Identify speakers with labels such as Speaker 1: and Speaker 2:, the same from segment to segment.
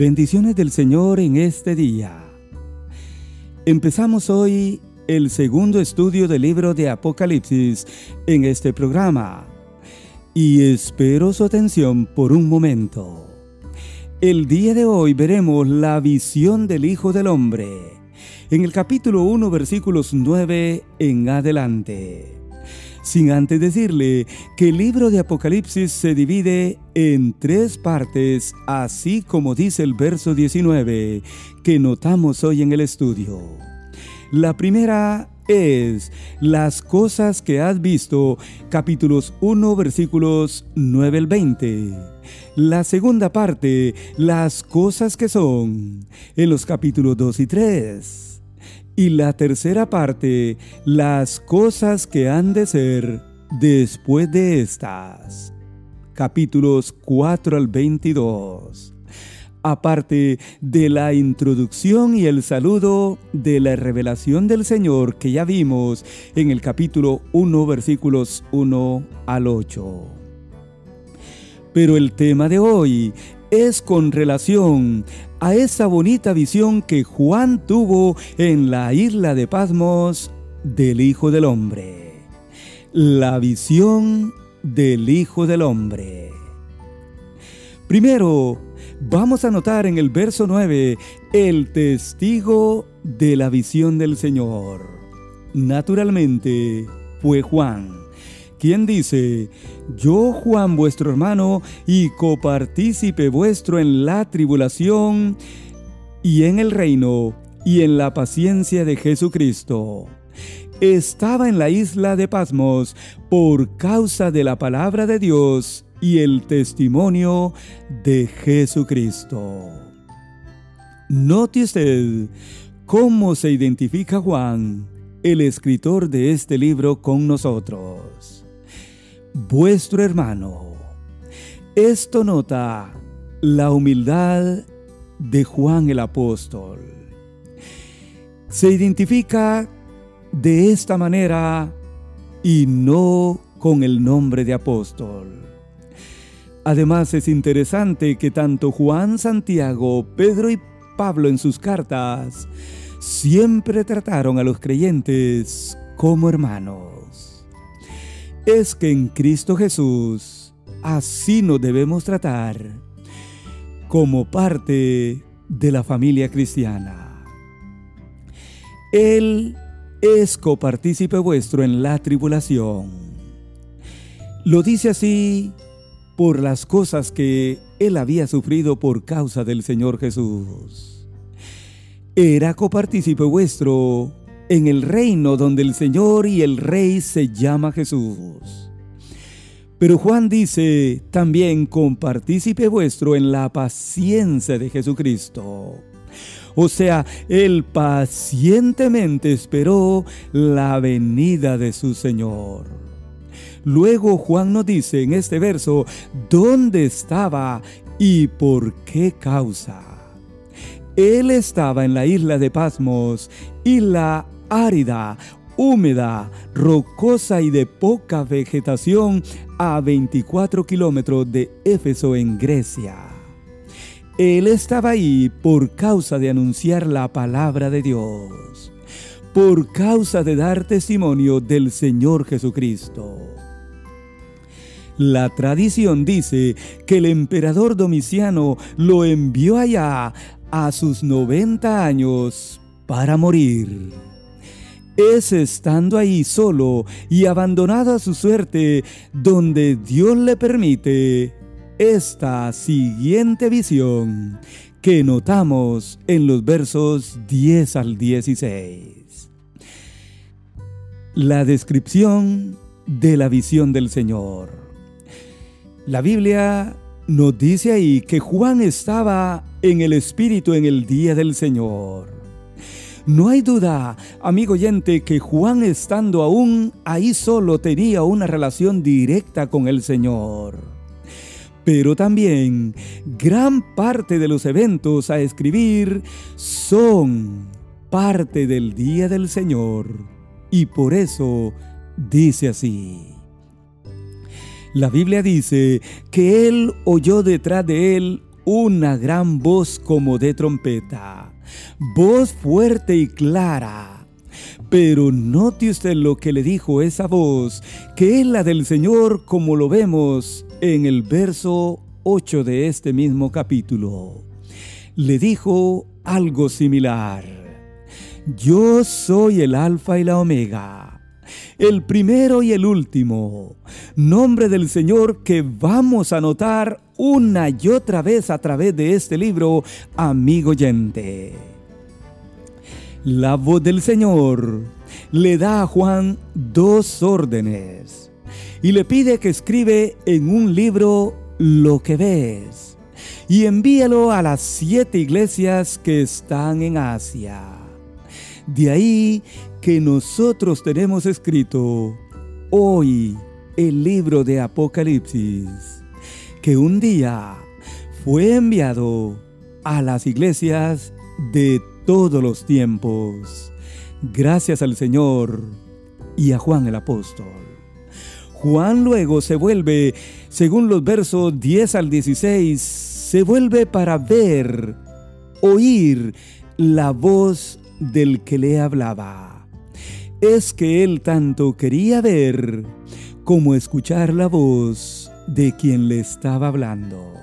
Speaker 1: Bendiciones del Señor en este día. Empezamos hoy el segundo estudio del libro de Apocalipsis en este programa y espero su atención por un momento. El día de hoy veremos la visión del Hijo del Hombre en el capítulo 1 versículos 9 en adelante sin antes decirle que el libro de Apocalipsis se divide en tres partes, así como dice el verso 19 que notamos hoy en el estudio. La primera es las cosas que has visto, capítulos 1, versículos 9 al 20. La segunda parte, las cosas que son, en los capítulos 2 y 3. Y la tercera parte, las cosas que han de ser después de estas. Capítulos 4 al 22. Aparte de la introducción y el saludo de la revelación del Señor que ya vimos en el capítulo 1 versículos 1 al 8. Pero el tema de hoy es con relación a esa bonita visión que Juan tuvo en la isla de Pasmos del Hijo del Hombre. La visión del Hijo del Hombre. Primero, vamos a notar en el verso 9 el testigo de la visión del Señor. Naturalmente, fue Juan quien dice, Yo Juan vuestro hermano y copartícipe vuestro en la tribulación y en el reino y en la paciencia de Jesucristo. Estaba en la isla de Pasmos por causa de la palabra de Dios y el testimonio de Jesucristo. Note usted cómo se identifica Juan, el escritor de este libro, con nosotros vuestro hermano. Esto nota la humildad de Juan el apóstol. Se identifica de esta manera y no con el nombre de apóstol. Además es interesante que tanto Juan, Santiago, Pedro y Pablo en sus cartas siempre trataron a los creyentes como hermanos es que en Cristo Jesús así nos debemos tratar como parte de la familia cristiana. Él es copartícipe vuestro en la tribulación. Lo dice así por las cosas que él había sufrido por causa del Señor Jesús. Era copartícipe vuestro en el reino donde el Señor y el Rey se llama Jesús. Pero Juan dice también con partícipe vuestro en la paciencia de Jesucristo. O sea, él pacientemente esperó la venida de su Señor. Luego Juan nos dice en este verso dónde estaba y por qué causa. Él estaba en la isla de Pasmos y la árida, húmeda, rocosa y de poca vegetación a 24 kilómetros de Éfeso en Grecia. Él estaba ahí por causa de anunciar la palabra de Dios, por causa de dar testimonio del Señor Jesucristo. La tradición dice que el emperador Domiciano lo envió allá a sus 90 años para morir es estando ahí solo y abandonado a su suerte donde Dios le permite esta siguiente visión que notamos en los versos 10 al 16. La descripción de la visión del Señor. La Biblia nos dice ahí que Juan estaba en el Espíritu en el día del Señor. No hay duda, amigo oyente, que Juan estando aún ahí solo tenía una relación directa con el Señor. Pero también gran parte de los eventos a escribir son parte del día del Señor. Y por eso dice así. La Biblia dice que él oyó detrás de él una gran voz como de trompeta, voz fuerte y clara. Pero note usted lo que le dijo esa voz, que es la del Señor como lo vemos en el verso 8 de este mismo capítulo. Le dijo algo similar. Yo soy el alfa y la omega, el primero y el último, nombre del Señor que vamos a notar una y otra vez a través de este libro, amigo oyente. La voz del Señor le da a Juan dos órdenes y le pide que escribe en un libro lo que ves y envíalo a las siete iglesias que están en Asia. De ahí que nosotros tenemos escrito hoy el libro de Apocalipsis que un día fue enviado a las iglesias de todos los tiempos, gracias al Señor y a Juan el apóstol. Juan luego se vuelve, según los versos 10 al 16, se vuelve para ver, oír la voz del que le hablaba. Es que él tanto quería ver como escuchar la voz de quien le estaba hablando.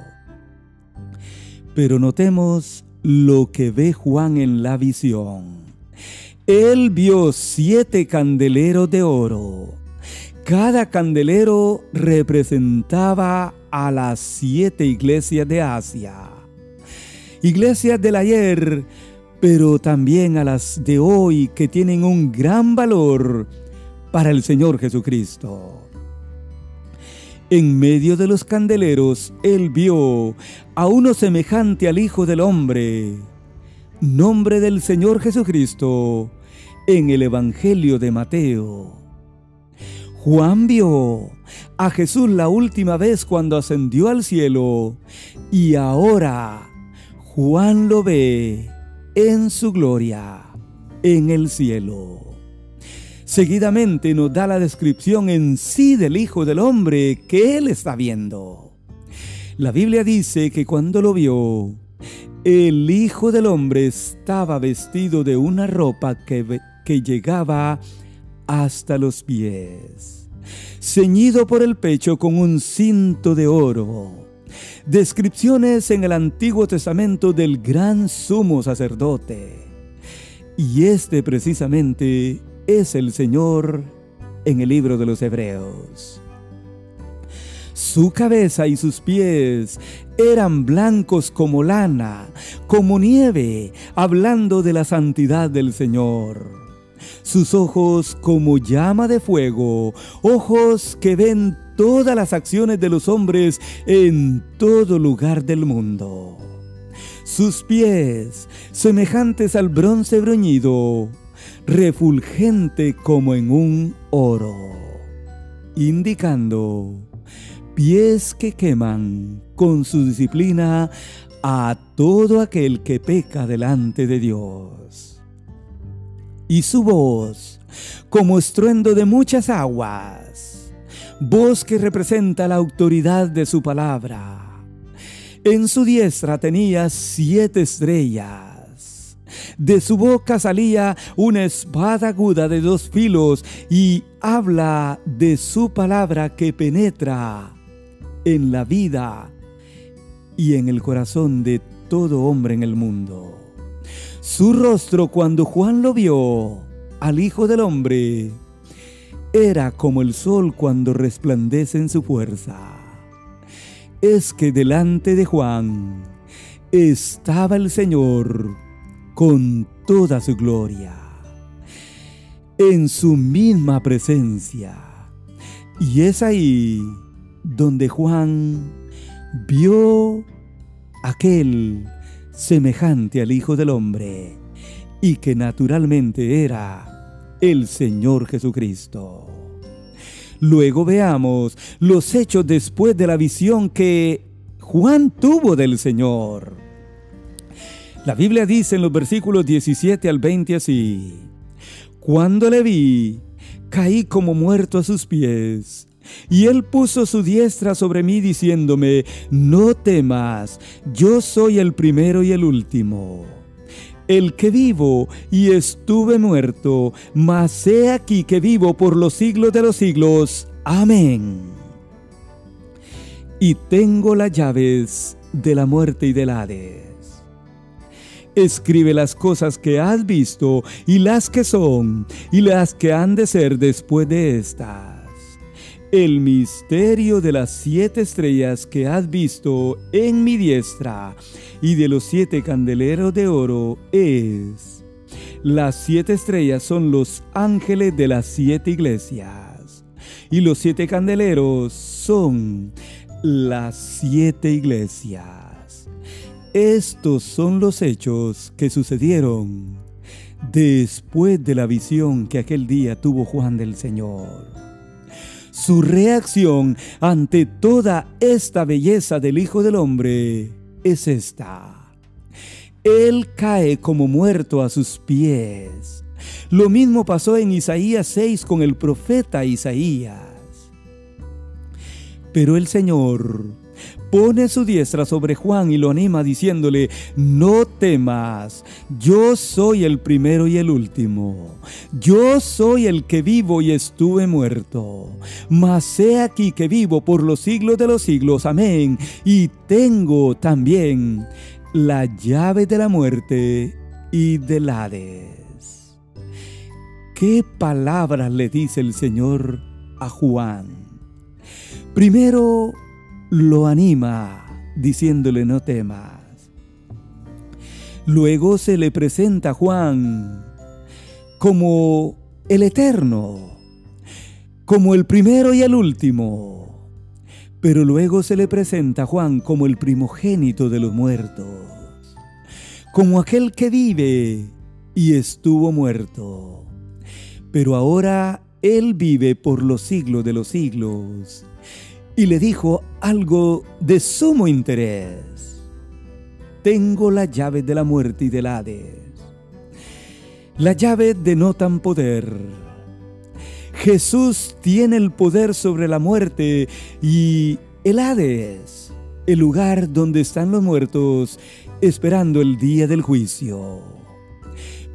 Speaker 1: Pero notemos lo que ve Juan en la visión. Él vio siete candeleros de oro. Cada candelero representaba a las siete iglesias de Asia. Iglesias del ayer, pero también a las de hoy que tienen un gran valor para el Señor Jesucristo. En medio de los candeleros, él vio a uno semejante al Hijo del Hombre, nombre del Señor Jesucristo, en el Evangelio de Mateo. Juan vio a Jesús la última vez cuando ascendió al cielo y ahora Juan lo ve en su gloria en el cielo. Seguidamente nos da la descripción en sí del Hijo del Hombre que él está viendo. La Biblia dice que cuando lo vio, el Hijo del Hombre estaba vestido de una ropa que, que llegaba hasta los pies, ceñido por el pecho con un cinto de oro. Descripciones en el Antiguo Testamento del gran sumo sacerdote. Y este precisamente es el Señor en el libro de los Hebreos. Su cabeza y sus pies eran blancos como lana, como nieve, hablando de la santidad del Señor. Sus ojos como llama de fuego, ojos que ven todas las acciones de los hombres en todo lugar del mundo. Sus pies, semejantes al bronce bruñido, refulgente como en un oro, indicando pies que queman con su disciplina a todo aquel que peca delante de Dios. Y su voz, como estruendo de muchas aguas, voz que representa la autoridad de su palabra. En su diestra tenía siete estrellas de su boca salía una espada aguda de dos filos y habla de su palabra que penetra en la vida y en el corazón de todo hombre en el mundo. Su rostro cuando Juan lo vio al Hijo del Hombre era como el sol cuando resplandece en su fuerza. Es que delante de Juan estaba el Señor con toda su gloria, en su misma presencia. Y es ahí donde Juan vio aquel semejante al Hijo del Hombre y que naturalmente era el Señor Jesucristo. Luego veamos los hechos después de la visión que Juan tuvo del Señor. La Biblia dice en los versículos 17 al 20 así, Cuando le vi, caí como muerto a sus pies, Y él puso su diestra sobre mí diciéndome, no temas, yo soy el primero y el último. El que vivo y estuve muerto, mas he aquí que vivo por los siglos de los siglos. Amén. Y tengo las llaves de la muerte y del Hades. Escribe las cosas que has visto y las que son y las que han de ser después de estas. El misterio de las siete estrellas que has visto en mi diestra y de los siete candeleros de oro es, las siete estrellas son los ángeles de las siete iglesias y los siete candeleros son las siete iglesias. Estos son los hechos que sucedieron después de la visión que aquel día tuvo Juan del Señor. Su reacción ante toda esta belleza del Hijo del Hombre es esta. Él cae como muerto a sus pies. Lo mismo pasó en Isaías 6 con el profeta Isaías. Pero el Señor pone su diestra sobre Juan y lo anima diciéndole, no temas, yo soy el primero y el último, yo soy el que vivo y estuve muerto, mas he aquí que vivo por los siglos de los siglos, amén, y tengo también la llave de la muerte y del Hades. ¿Qué palabras le dice el Señor a Juan? Primero, lo anima diciéndole no temas. Luego se le presenta a Juan como el eterno, como el primero y el último. Pero luego se le presenta a Juan como el primogénito de los muertos, como aquel que vive y estuvo muerto. Pero ahora Él vive por los siglos de los siglos y le dijo algo de sumo interés. Tengo la llave de la muerte y del Hades. La llave denotan poder. Jesús tiene el poder sobre la muerte y el Hades, el lugar donde están los muertos esperando el día del juicio.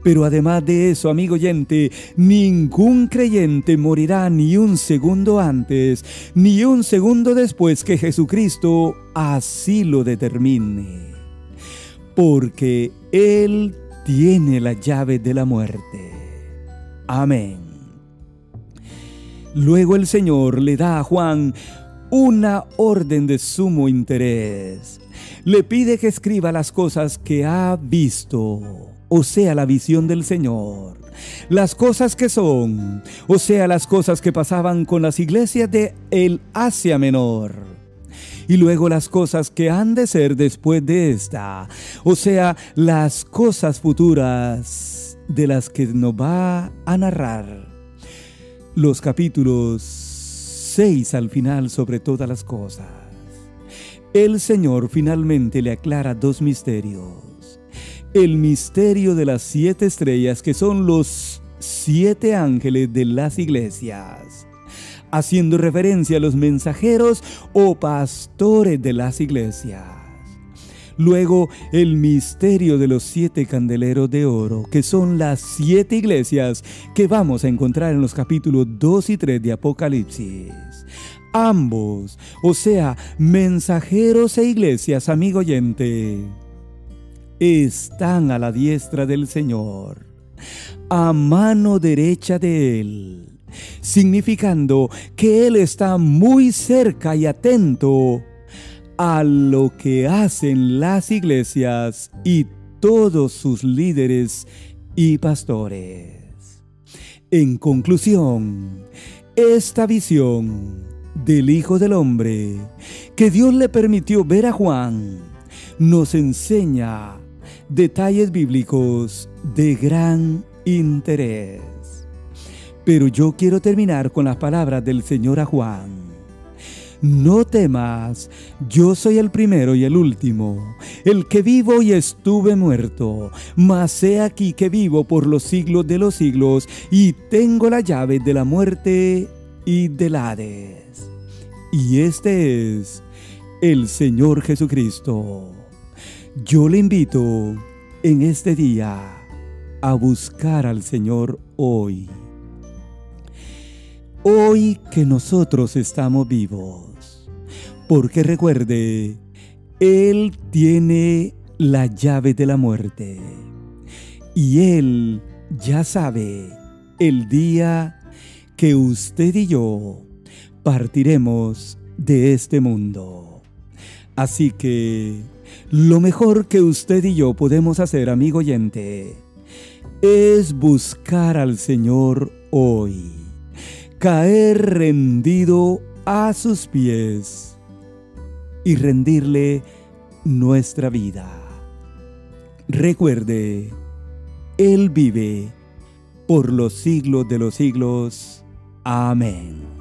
Speaker 1: Pero además de eso, amigo oyente, ningún creyente morirá ni un segundo antes, ni un segundo después que Jesucristo así lo determine. Porque Él tiene la llave de la muerte. Amén. Luego el Señor le da a Juan una orden de sumo interés. Le pide que escriba las cosas que ha visto o sea, la visión del Señor. Las cosas que son, o sea, las cosas que pasaban con las iglesias de el Asia Menor. Y luego las cosas que han de ser después de esta, o sea, las cosas futuras de las que nos va a narrar los capítulos 6 al final sobre todas las cosas. El Señor finalmente le aclara dos misterios el misterio de las siete estrellas que son los siete ángeles de las iglesias, haciendo referencia a los mensajeros o pastores de las iglesias. Luego el misterio de los siete candeleros de oro, que son las siete iglesias que vamos a encontrar en los capítulos 2 y 3 de Apocalipsis. Ambos, o sea, mensajeros e iglesias, amigo oyente están a la diestra del Señor, a mano derecha de Él, significando que Él está muy cerca y atento a lo que hacen las iglesias y todos sus líderes y pastores. En conclusión, esta visión del Hijo del Hombre que Dios le permitió ver a Juan nos enseña detalles bíblicos de gran interés. Pero yo quiero terminar con las palabras del Señor a Juan. No temas, yo soy el primero y el último, el que vivo y estuve muerto, mas he aquí que vivo por los siglos de los siglos y tengo la llave de la muerte y del Hades. Y este es el Señor Jesucristo. Yo le invito en este día a buscar al Señor hoy. Hoy que nosotros estamos vivos. Porque recuerde, Él tiene la llave de la muerte. Y Él ya sabe el día que usted y yo partiremos de este mundo. Así que lo mejor que usted y yo podemos hacer, amigo oyente, es buscar al Señor hoy, caer rendido a sus pies y rendirle nuestra vida. Recuerde, Él vive por los siglos de los siglos. Amén.